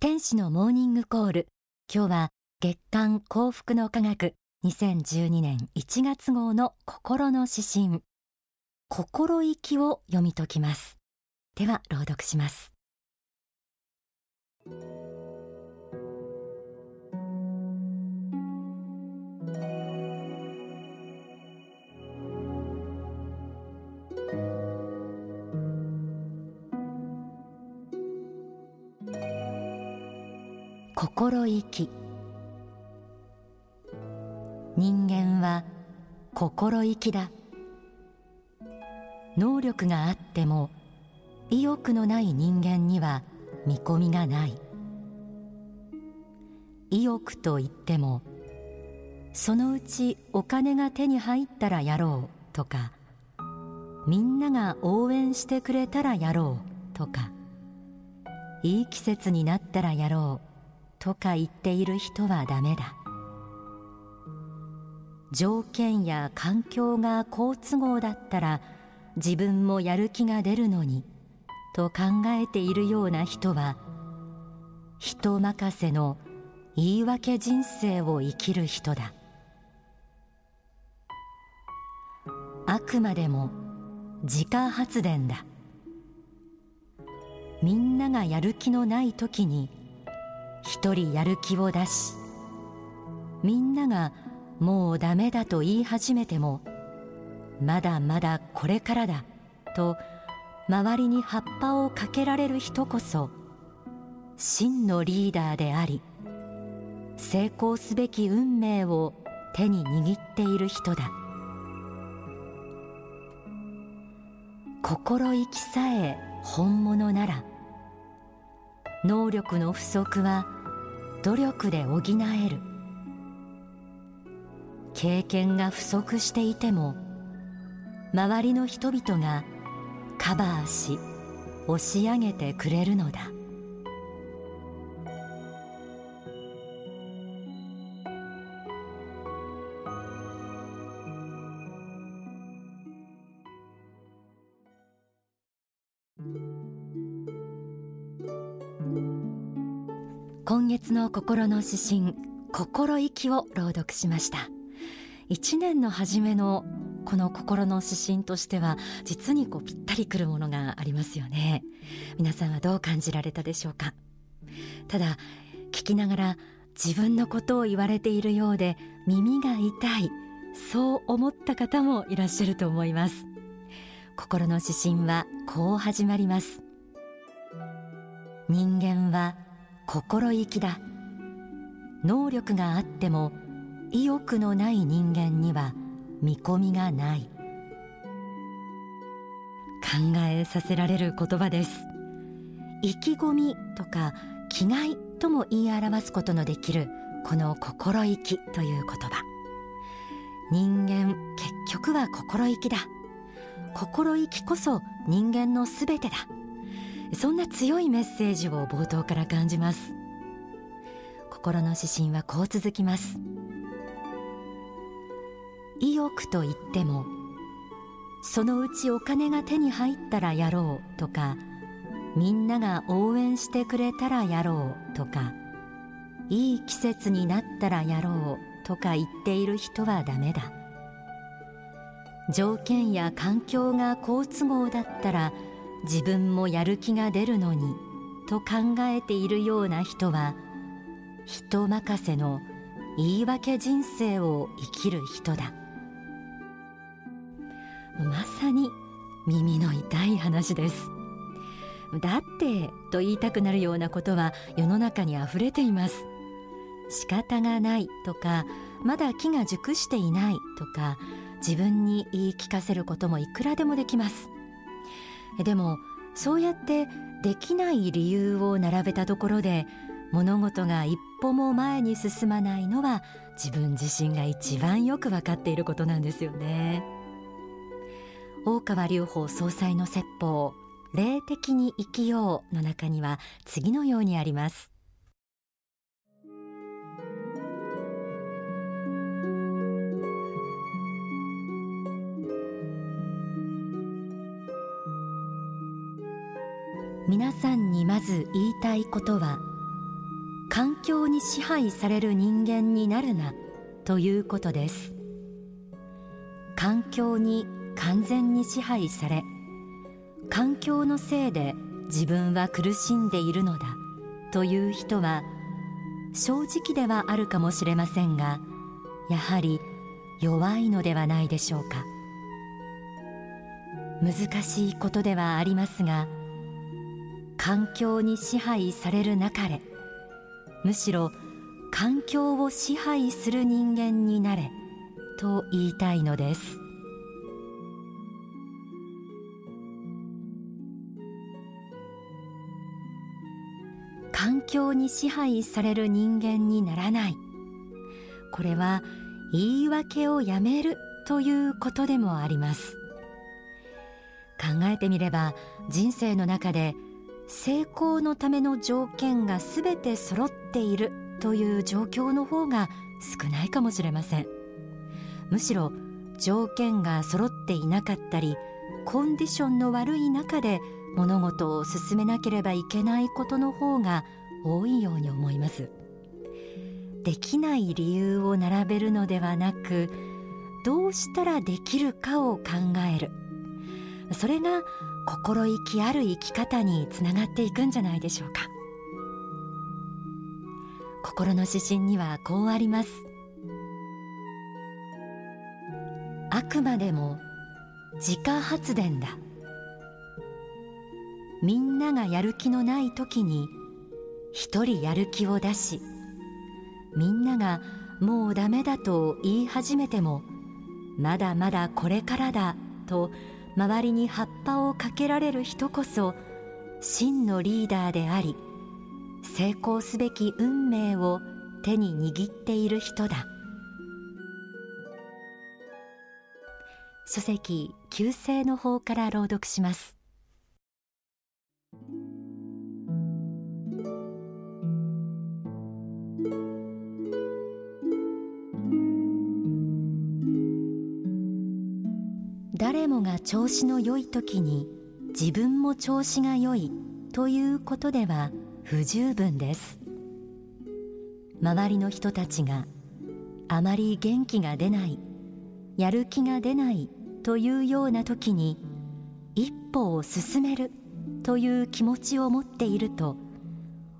天使のモーニングコール。今日は月刊幸福の科学。2012年1月号の心の指針。心意気を読み解きます。では朗読します。心意気。人間は心意気だ。能力があっても意欲のない人間には見込みがない。意欲といってもそのうちお金が手に入ったらやろうとかみんなが応援してくれたらやろうとかいい季節になったらやろうとか言っている人はダメだ。条件や環境が好都合だったら自分もやる気が出るのにと考えているような人は人任せの言い訳人生を生きる人だ。あくまでも自家発電だ。みんながやる気のない時に一人やる気を出しみんながもうダメだと言い始めてもまだまだこれからだと周りに葉っぱをかけられる人こそ真のリーダーであり成功すべき運命を手に握っている人だ。心意気さえ本物なら能力の不足は努力で補える。経験が不足していても周りの人々がカバーし押し上げてくれるのだ。月の心の指針心意気を朗読しました。一年の初めのこの心の指針としては実にこうぴったりくるものがありますよね。皆さんはどう感じられたでしょうか？ただ聞きながら自分のことを言われているようで耳が痛いそう思った方もいらっしゃると思います。心の指針はこう始まります。人間は心意気だ。能力があっても意欲のない人間には見込みがない。考えさせられる言葉です。意気込みとか気概とも言い表すことのできるこの心意気という言葉。人間結局は心意気だ。心意気こそ人間のすべてだ。そんな強いメッセージを冒頭から感じます。心の指針はこう続きます。意欲と言ってもそのうちお金が手に入ったらやろうとかみんなが応援してくれたらやろうとかいい季節になったらやろうとか言っている人はダメだ。条件や環境が好都合だったら自分もやる気が出るのにと考えているような人は人任せの言い訳人生を生きる人だ。まさに耳の痛い話です。だってと言いたくなるようなことは世の中にあふれています。仕方がないとかまだ木が熟していないとか自分に言い聞かせることもいくらでもできます。でもそうやってできない理由を並べたところで物事が一歩も前に進まないのは自分自身が一番よく分かっていることなんですよね。大川隆法総裁の説法霊的に生きようの中には次のようにあります。皆さんにまず言いたいことは環境に支配される人間になるなということです。環境に完全に支配され環境のせいで自分は苦しんでいるのだという人は正直ではあるかもしれませんがやはり弱いのではないでしょうか。難しいことではありますが環境に支配されるなかれ。むしろ環境を支配する人間になれと言いたいのです。環境に支配される人間にならない。これは言い訳をやめるということでもあります。考えてみれば人生の中で成功のための条件がすべて揃っているという状況の方が少ないかもしれません。むしろ条件が揃っていなかったりコンディションの悪い中で物事を進めなければいけないことの方が多いように思います。できない理由を並べるのではなくどうしたらできるかを考える。それが心意気ある生き方につながっていくんじゃないでしょうか。心の指針にはこうあります。あくまでも自家発電だ。みんながやる気のない時に一人やる気を出しみんながもうダメだと言い始めてもまだまだこれからだと周りに葉っぱをかけられる人こそ真のリーダーであり成功すべき運命を手に握っている人だ。書籍旧姓の方から朗読します。誰もが調子の良い時に自分も調子が良いということでは不十分です。周りの人たちがあまり元気が出ないやる気が出ないというような時に一歩を進めるという気持ちを持っていると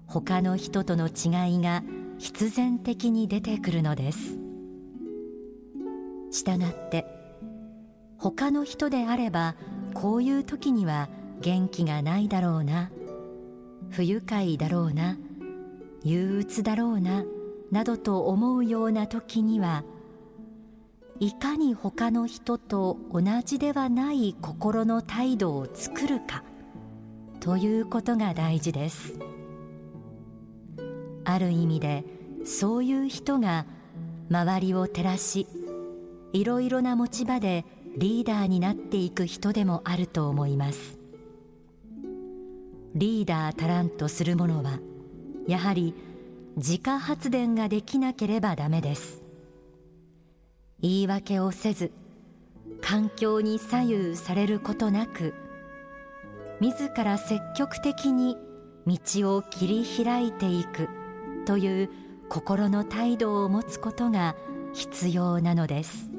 他の人との違いが必然的に出てくるのです。したがって他の人であればこういう時には元気がないだろうな。不愉快だろうな。憂鬱だろうな。などと思うような時にはいかに他の人と同じではない心の態度を作るかということが大事です。ある意味でそういう人が周りを照らしいろいろな持ち場でリーダーになっていく人でもあると思います。リーダー足らんとする者はやはり自家発電ができなければダメです。言い訳をせず環境に左右されることなく自ら積極的に道を切り開いていくという心の態度を持つことが必要なのです。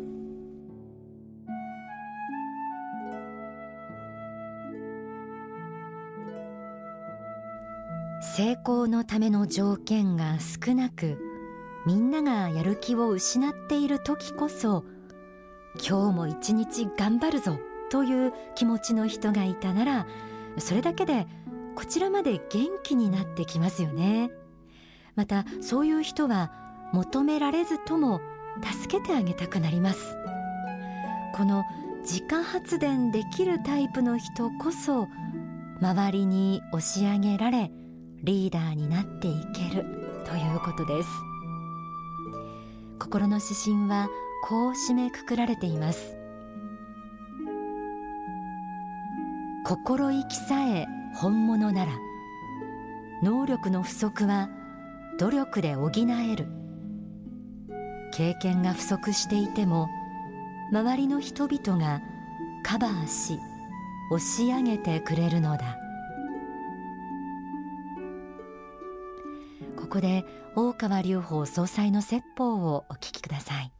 成功のための条件が少なくみんながやる気を失っている時こそ今日も一日頑張るぞという気持ちの人がいたならそれだけでこちらまで元気になってきますよね。またそういう人は求められずとも助けてあげたくなります。この自家発電できるタイプの人こそ周りに押し上げられリーダーになっていけるということです。心の指針はこう締めくくられています。心意気さえ本物なら能力の不足は努力で補える。経験が不足していても周りの人々がカバーし押し上げてくれるのだ。ここで大川隆法総裁の説法をお聞きください。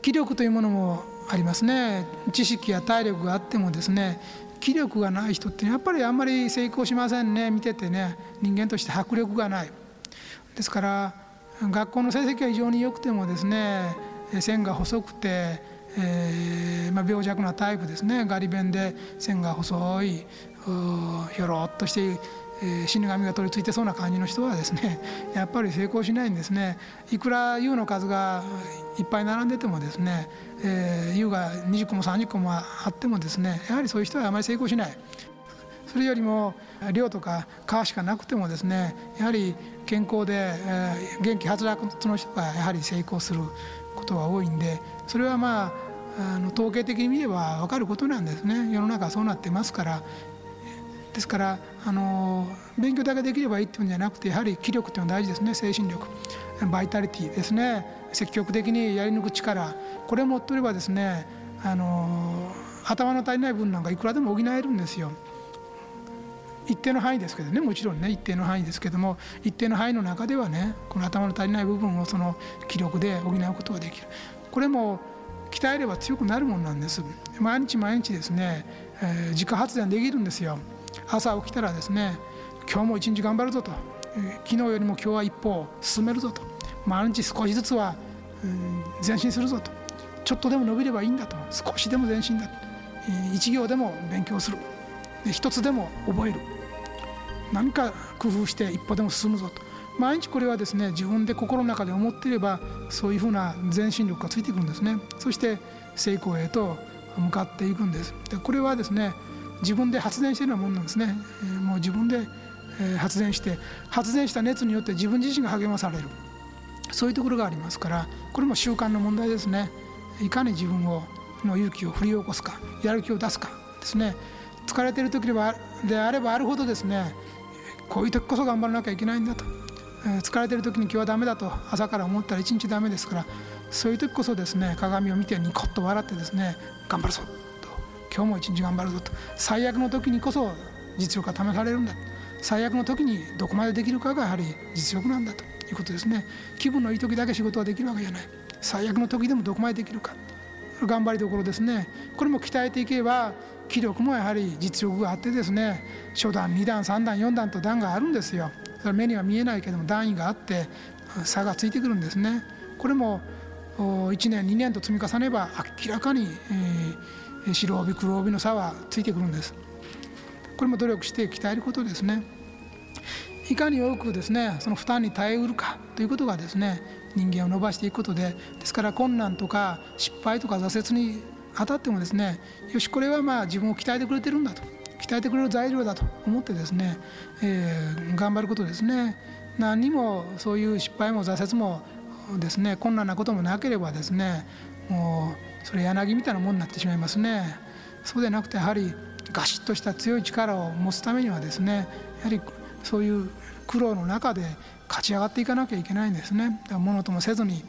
気力というものもありますね。知識や体力があってもですね気力がない人ってやっぱりあんまり成功しませんね。見ててね人間として迫力がない。ですから学校の成績は非常に良くてもですね線が細くて、えーまあ、病弱なタイプですね。ガリ弁で線が細いひょろっとしてえ、死神が取り付いてそうな感じの人はですね やっぱり成功しないんですね。いくら優の数がいっぱい並んでてもですね、えー、が20個も30個もあってもですねやはりそういう人はあまり成功しない。それよりも量とか皮しかなくてもですねやはり健康で、元気はつらつの人がやはり成功することが多いんでそれはまああの統計的に見れば分かることなんですね。世の中そうなってますからですからあの勉強だけできればいいっていうんじゃなくてやはり気力っていうのは大事ですね。精神力。バイタリティですね。積極的にやり抜く力。これを持っておればですねあの頭の足りない分なんかいくらでも補えるんですよ。一定の範囲ですけどね。もちろんね一定の範囲ですけども一定の範囲の中ではねこの頭の足りない部分をその気力で補うことができる。これも鍛えれば強くなるものなんです。毎日毎日ですね、えー、自家発電できるんですよ。朝起きたらですね今日も一日頑張るぞと、昨日よりも今日は一歩進めるぞと。毎日少しずつは、前進するぞと。ちょっとでも伸びればいいんだと。少しでも前進だと、一行でも勉強する。一つでも覚える。何か工夫して一歩でも進むぞと。毎日これはですね自分で心の中で思っていればそういうふうな前進力がついてくるんですね。そして成功へと向かっていくんです。でこれはですね自分で発電してるようなもんなんですね、えー、もう自分で、え発電して発電した熱によって自分自身が励まされる。そういうところがありますからこれも習慣の問題ですね。いかに自分をの勇気を振り起こすかやる気を出すかですね。疲れてる時であればあるほどですねこういう時こそ頑張らなきゃいけないんだと、え疲れてる時に今日はダメだと朝から思ったら一日ダメですからそういう時こそですね鏡を見てニコッと笑ってですね頑張るぞ。今日も一日頑張るぞと。最悪の時にこそ実力が試されるんだ。最悪の時にどこまでできるかがやはり実力なんだということですね。気分のいい時だけ仕事ができるわけじゃない。最悪の時でもどこまでできるか。頑張りどころですね。これも鍛えていけば気力もやはり実力があってですね。初段2段3段4段と段があるんですよ。それ目には見えないけども段位があって差がついてくるんですね。これも1年2年と積み重ねば明らかに、えー白帯黒帯の差はついてくるんです。これも努力して鍛えることですね。いかに多くですねその負担に耐えうるかということがですね人間を伸ばしていくことでですから困難とか失敗とか挫折に当たってもですねよしこれはまあ自分を鍛えてくれてるんだと鍛えてくれる材料だと思ってですね、えー、頑張ることですね。何にもそういう失敗も挫折もですね困難なこともなければですねもうそれ柳みたいなもんになってしまいますね。そうでなくてやはりガシッとした強い力を持つためにはですねやはりそういう苦労の中で勝ち上がっていかなきゃいけないんですね。ものともせずに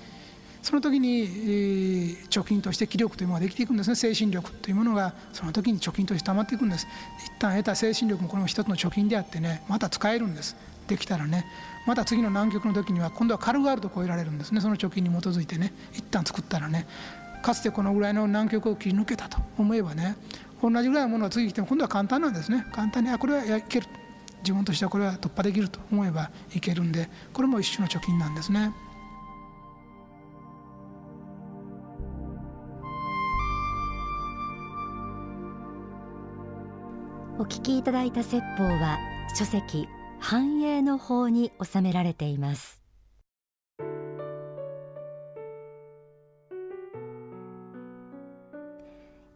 その時に、貯金として気力というものができていくんですね。精神力というものがその時に貯金として溜まっていくんです。一旦得た精神力もこれも一つの貯金であってねまた使えるんです。できたらね。また次の南極の時には今度は軽々と超えられるんですね。その貯金に基づいてね。一旦作ったらね。かつてこのぐらいの南極を切り抜けたと思えばね同じぐらいのものが次来ても今度は簡単なんですね。簡単にあこれはいける。自分としてはこれは突破できると思えばいけるんでこれも一種の貯金なんですね。お聞きいただいた説法は書籍繁栄の法に収められています。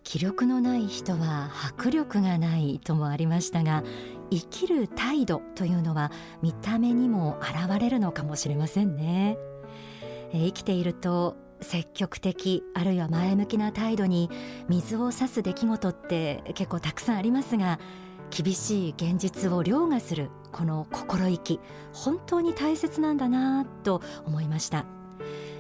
気力のない人は迫力がないともありましたが生きる態度というのは見た目にも現れるのかもしれませんね。生きていると積極的あるいは前向きな態度に水を差す出来事って結構たくさんありますが厳しい現実を凌駕するこの心意気本当に大切なんだなと思いました。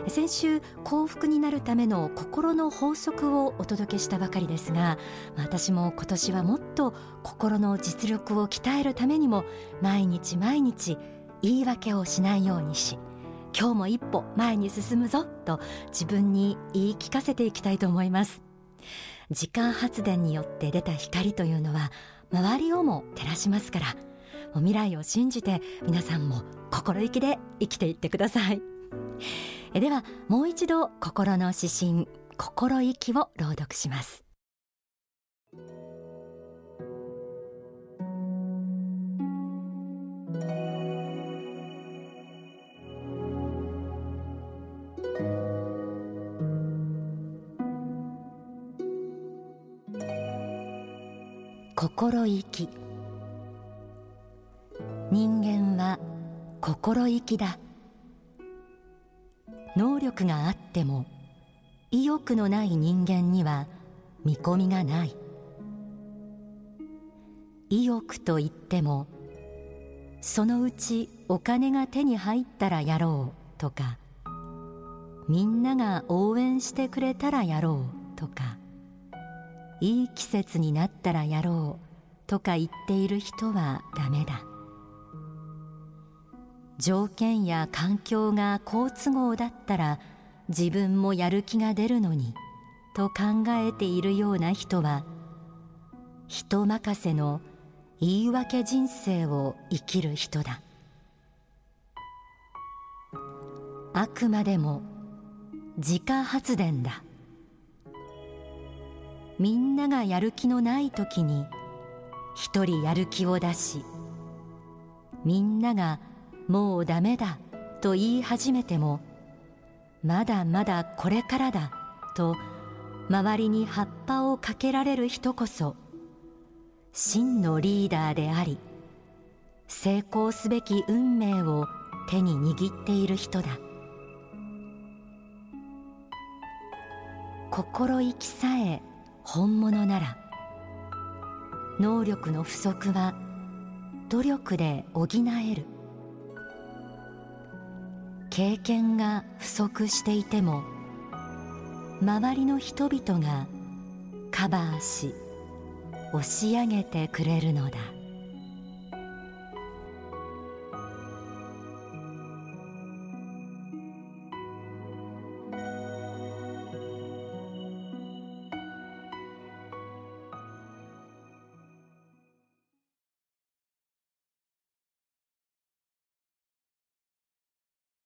先週幸福になるための心の法則をお届けしたばかりですが私も今年はもっと心の実力を鍛えるためにも毎日毎日言い訳をしないようにし今日も一歩前に進むぞと自分に言い聞かせていきたいと思います。時間発電によって出た光というのは周りをも照らしますから未来を信じて皆さんも心意気で生きていってください。えではもう一度心の指針心意気を朗読します。心意気。人間は心意気だ。能力があっても意欲のない人間には見込みがない。意欲といってもそのうちお金が手に入ったらやろうとかみんなが応援してくれたらやろうとかいい季節になったらやろうとか言っている人はダメだ。条件や環境が好都合だったら自分もやる気が出るのにと考えているような人は人任せの言い訳人生を生きる人だ。あくまでも自家発電だ。みんながやる気のない時に一人やる気を出しみんながもうダメだと言い始めてもまだまだこれからだと周りに葉っぱをかけられる人こそ真のリーダーであり成功すべき運命を手に握っている人だ。心意気さえ本物なら能力の不足は努力で補える。経験が不足していても周りの人々がカバーし押し上げてくれるのだ。